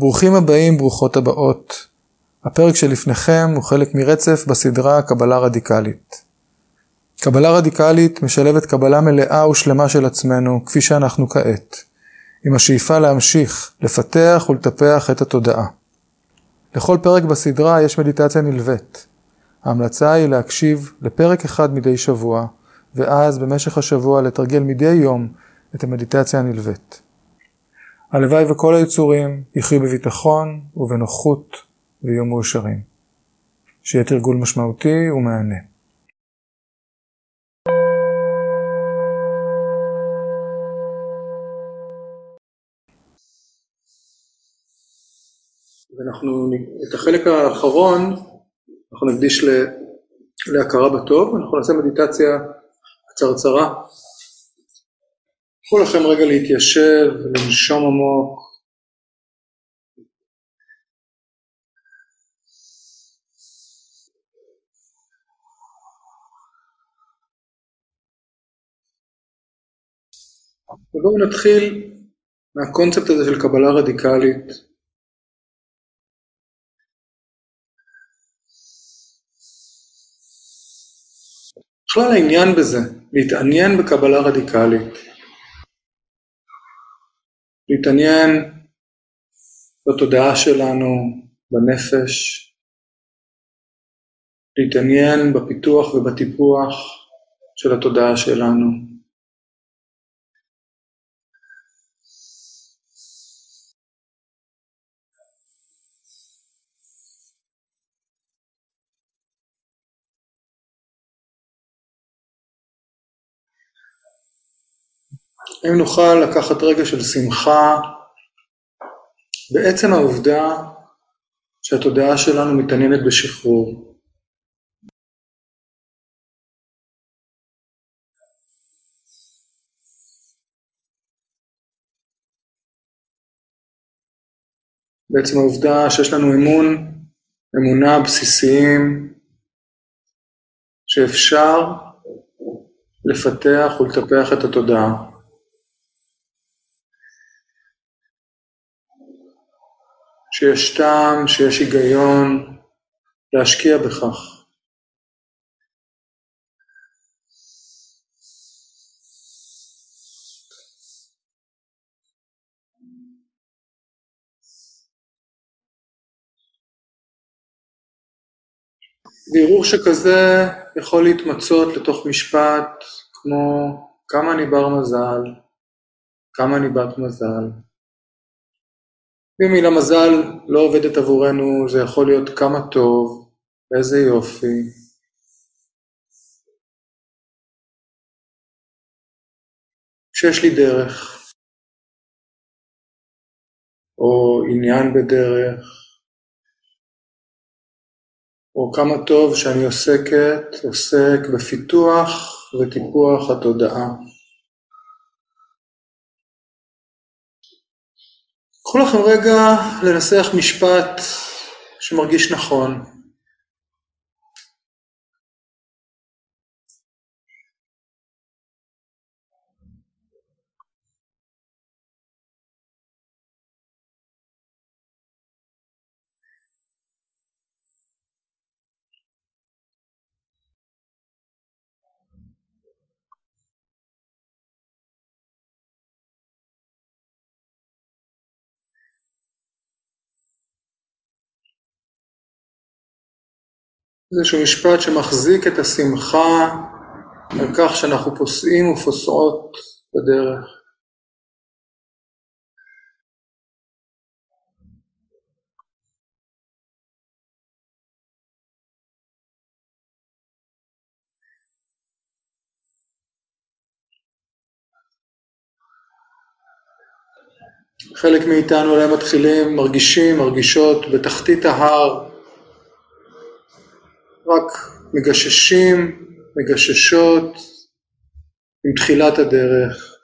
ברוכים הבאים, ברוכות הבאות. הפרק שלפניכם הוא חלק מרצף בסדרה קבלה רדיקלית. קבלה רדיקלית משלבת קבלה מלאה ושלמה של עצמנו, כפי שאנחנו כעת, עם השאיפה להמשיך, לפתח ולטפח את התודעה. לכל פרק בסדרה יש מדיטציה נלווית. ההמלצה היא להקשיב לפרק אחד מדי שבוע, ואז במשך השבוע לתרגל מדי יום את המדיטציה הנלווית. הלוואי וכל היצורים יחיו בביטחון ובנוחות ויהיו מאושרים. שיהיה תרגול משמעותי ומהנה. ואנחנו, את החלק האחרון אנחנו נקדיש להכרה בטוב, אנחנו נעשה מדיטציה קצרצרה קחו לכם רגע להתיישב, לנשום עמוק. ובואו נתחיל מהקונספט הזה של קבלה רדיקלית. בכלל העניין בזה, להתעניין בקבלה רדיקלית. להתעניין בתודעה שלנו, בנפש, להתעניין בפיתוח ובטיפוח של התודעה שלנו. אם נוכל לקחת רגע של שמחה בעצם העובדה שהתודעה שלנו מתעניינת בשחרור. בעצם העובדה שיש לנו אמון, אמונה בסיסיים, שאפשר לפתח ולטפח את התודעה. שיש טעם, שיש היגיון להשקיע בכך. וערעור שכזה יכול להתמצות לתוך משפט כמו כמה אני בר מזל, כמה אני בת מזל. אם מילה מזל לא עובדת עבורנו, זה יכול להיות כמה טוב, איזה יופי. שיש לי דרך, או עניין בדרך, או כמה טוב שאני עוסקת, עוסק בפיתוח וטיפוח התודעה. קחו לכם רגע לנסח משפט שמרגיש נכון. איזשהו משפט שמחזיק את השמחה על כך שאנחנו פוסעים ופוסעות בדרך. חלק מאיתנו אולי מתחילים, מרגישים, מרגישות בתחתית ההר, רק מגששים, מגששות עם תחילת הדרך.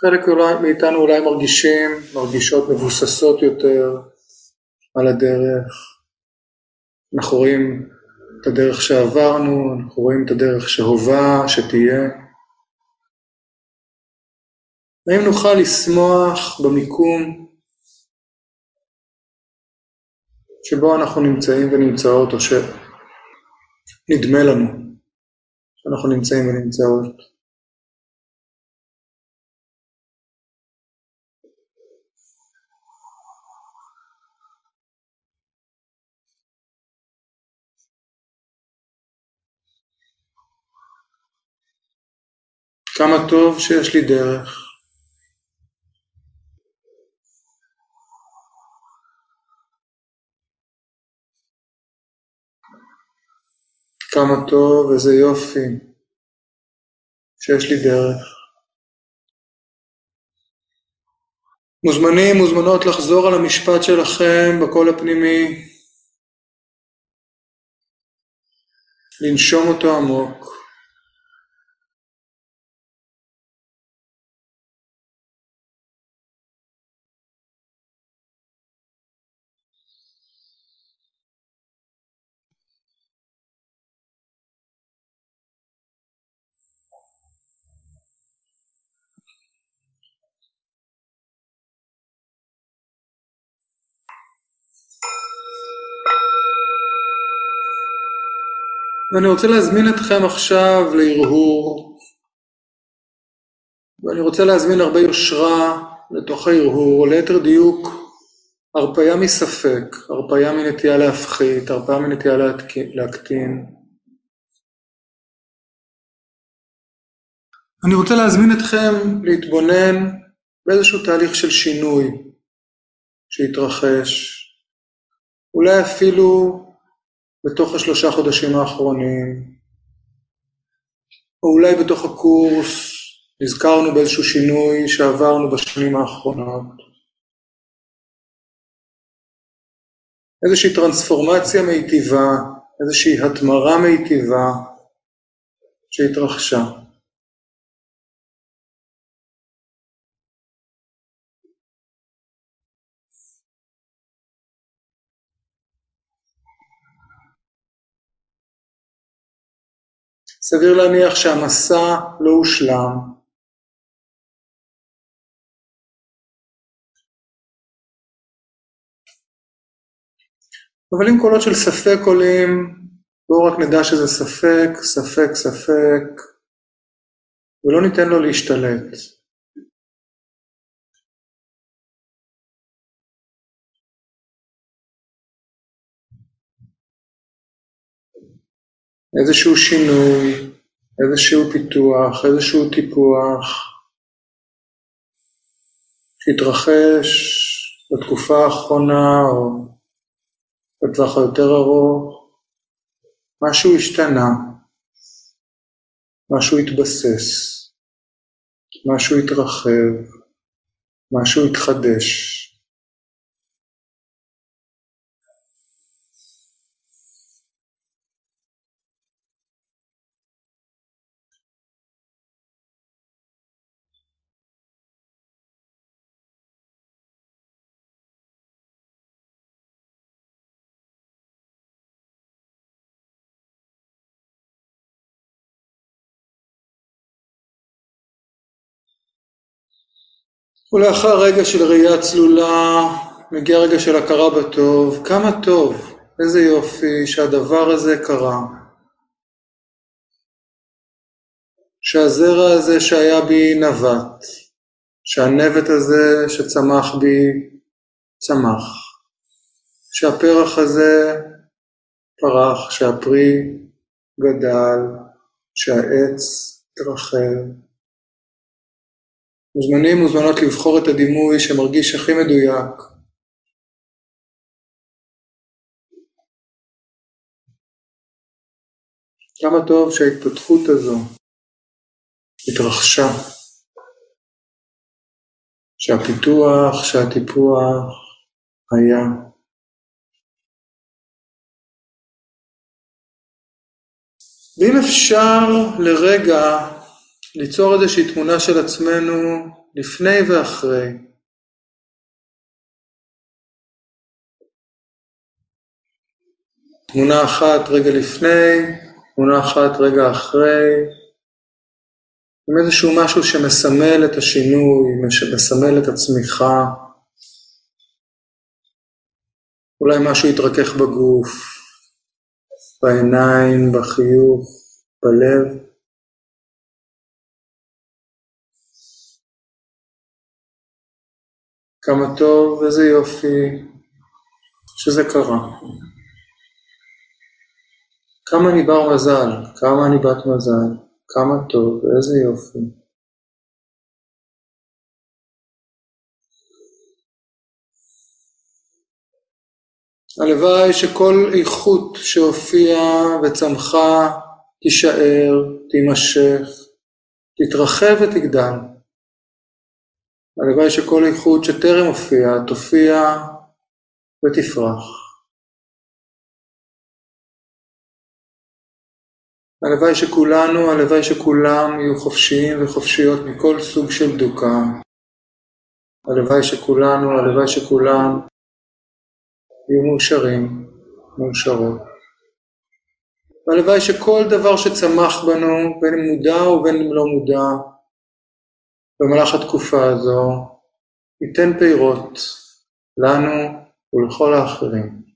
חלק אולי, מאיתנו אולי מרגישים, מרגישות מבוססות יותר על הדרך. אנחנו רואים את הדרך שעברנו, אנחנו רואים את הדרך שהווה, שתהיה. האם נוכל לשמוח במיקום שבו אנחנו נמצאים ונמצאות, או שנדמה לנו שאנחנו נמצאים ונמצאות. כמה טוב שיש לי דרך. כמה טוב, איזה יופי, שיש לי דרך. מוזמנים, מוזמנות לחזור על המשפט שלכם בקול הפנימי, לנשום אותו עמוק. ואני רוצה להזמין אתכם עכשיו להרהור, ואני רוצה להזמין הרבה יושרה לתוך ההרהור, או ליתר דיוק, הרפאיה מספק, הרפאיה מנטייה להפחית, הרפאיה מנטייה להקטין. אני רוצה להזמין אתכם להתבונן באיזשהו תהליך של שינוי שהתרחש, אולי אפילו בתוך השלושה חודשים האחרונים, או אולי בתוך הקורס נזכרנו באיזשהו שינוי שעברנו בשנים האחרונות. איזושהי טרנספורמציה מיטיבה, איזושהי התמרה מיטיבה שהתרחשה. סביר להניח שהמסע לא הושלם. אבל אם קולות של ספק עולים, בואו רק נדע שזה ספק, ספק, ספק, ולא ניתן לו להשתלט. איזשהו שינוי, איזשהו פיתוח, איזשהו טיפוח שהתרחש בתקופה האחרונה או בטווח היותר ארוך, משהו השתנה, משהו התבסס, משהו התרחב, משהו התחדש. ולאחר רגע של ראייה צלולה, מגיע רגע של הכרה בטוב, כמה טוב, איזה יופי שהדבר הזה קרה. שהזרע הזה שהיה בי נבט, שהנבט הזה שצמח בי צמח, שהפרח הזה פרח, שהפרי גדל, שהעץ התרחב. מוזמנים מוזמנות לבחור את הדימוי שמרגיש הכי מדויק. כמה טוב שההתפתחות הזו התרחשה, שהפיתוח, שהטיפוח היה. ואם אפשר לרגע ליצור איזושהי תמונה של עצמנו לפני ואחרי. תמונה אחת רגע לפני, תמונה אחת רגע אחרי, עם איזשהו משהו שמסמל את השינוי, שמסמל את הצמיחה. אולי משהו יתרכך בגוף, בעיניים, בחיוך, בלב. כמה טוב, איזה יופי שזה קרה. כמה אני בר מזל, כמה אני בת מזל, כמה טוב, איזה יופי. הלוואי שכל איכות שהופיעה וצמחה תישאר, תימשך, תתרחב ותגדל. הלוואי שכל איכות שטרם הופיעה תופיע ותפרח. הלוואי שכולנו, הלוואי שכולם יהיו חופשיים וחופשיות מכל סוג של דוקה. הלוואי שכולנו, הלוואי שכולם יהיו מאושרים, מאושרות. והלוואי שכל דבר שצמח בנו, בין מודע ובין לא מודע, במהלך התקופה הזו, ייתן פירות לנו ולכל האחרים.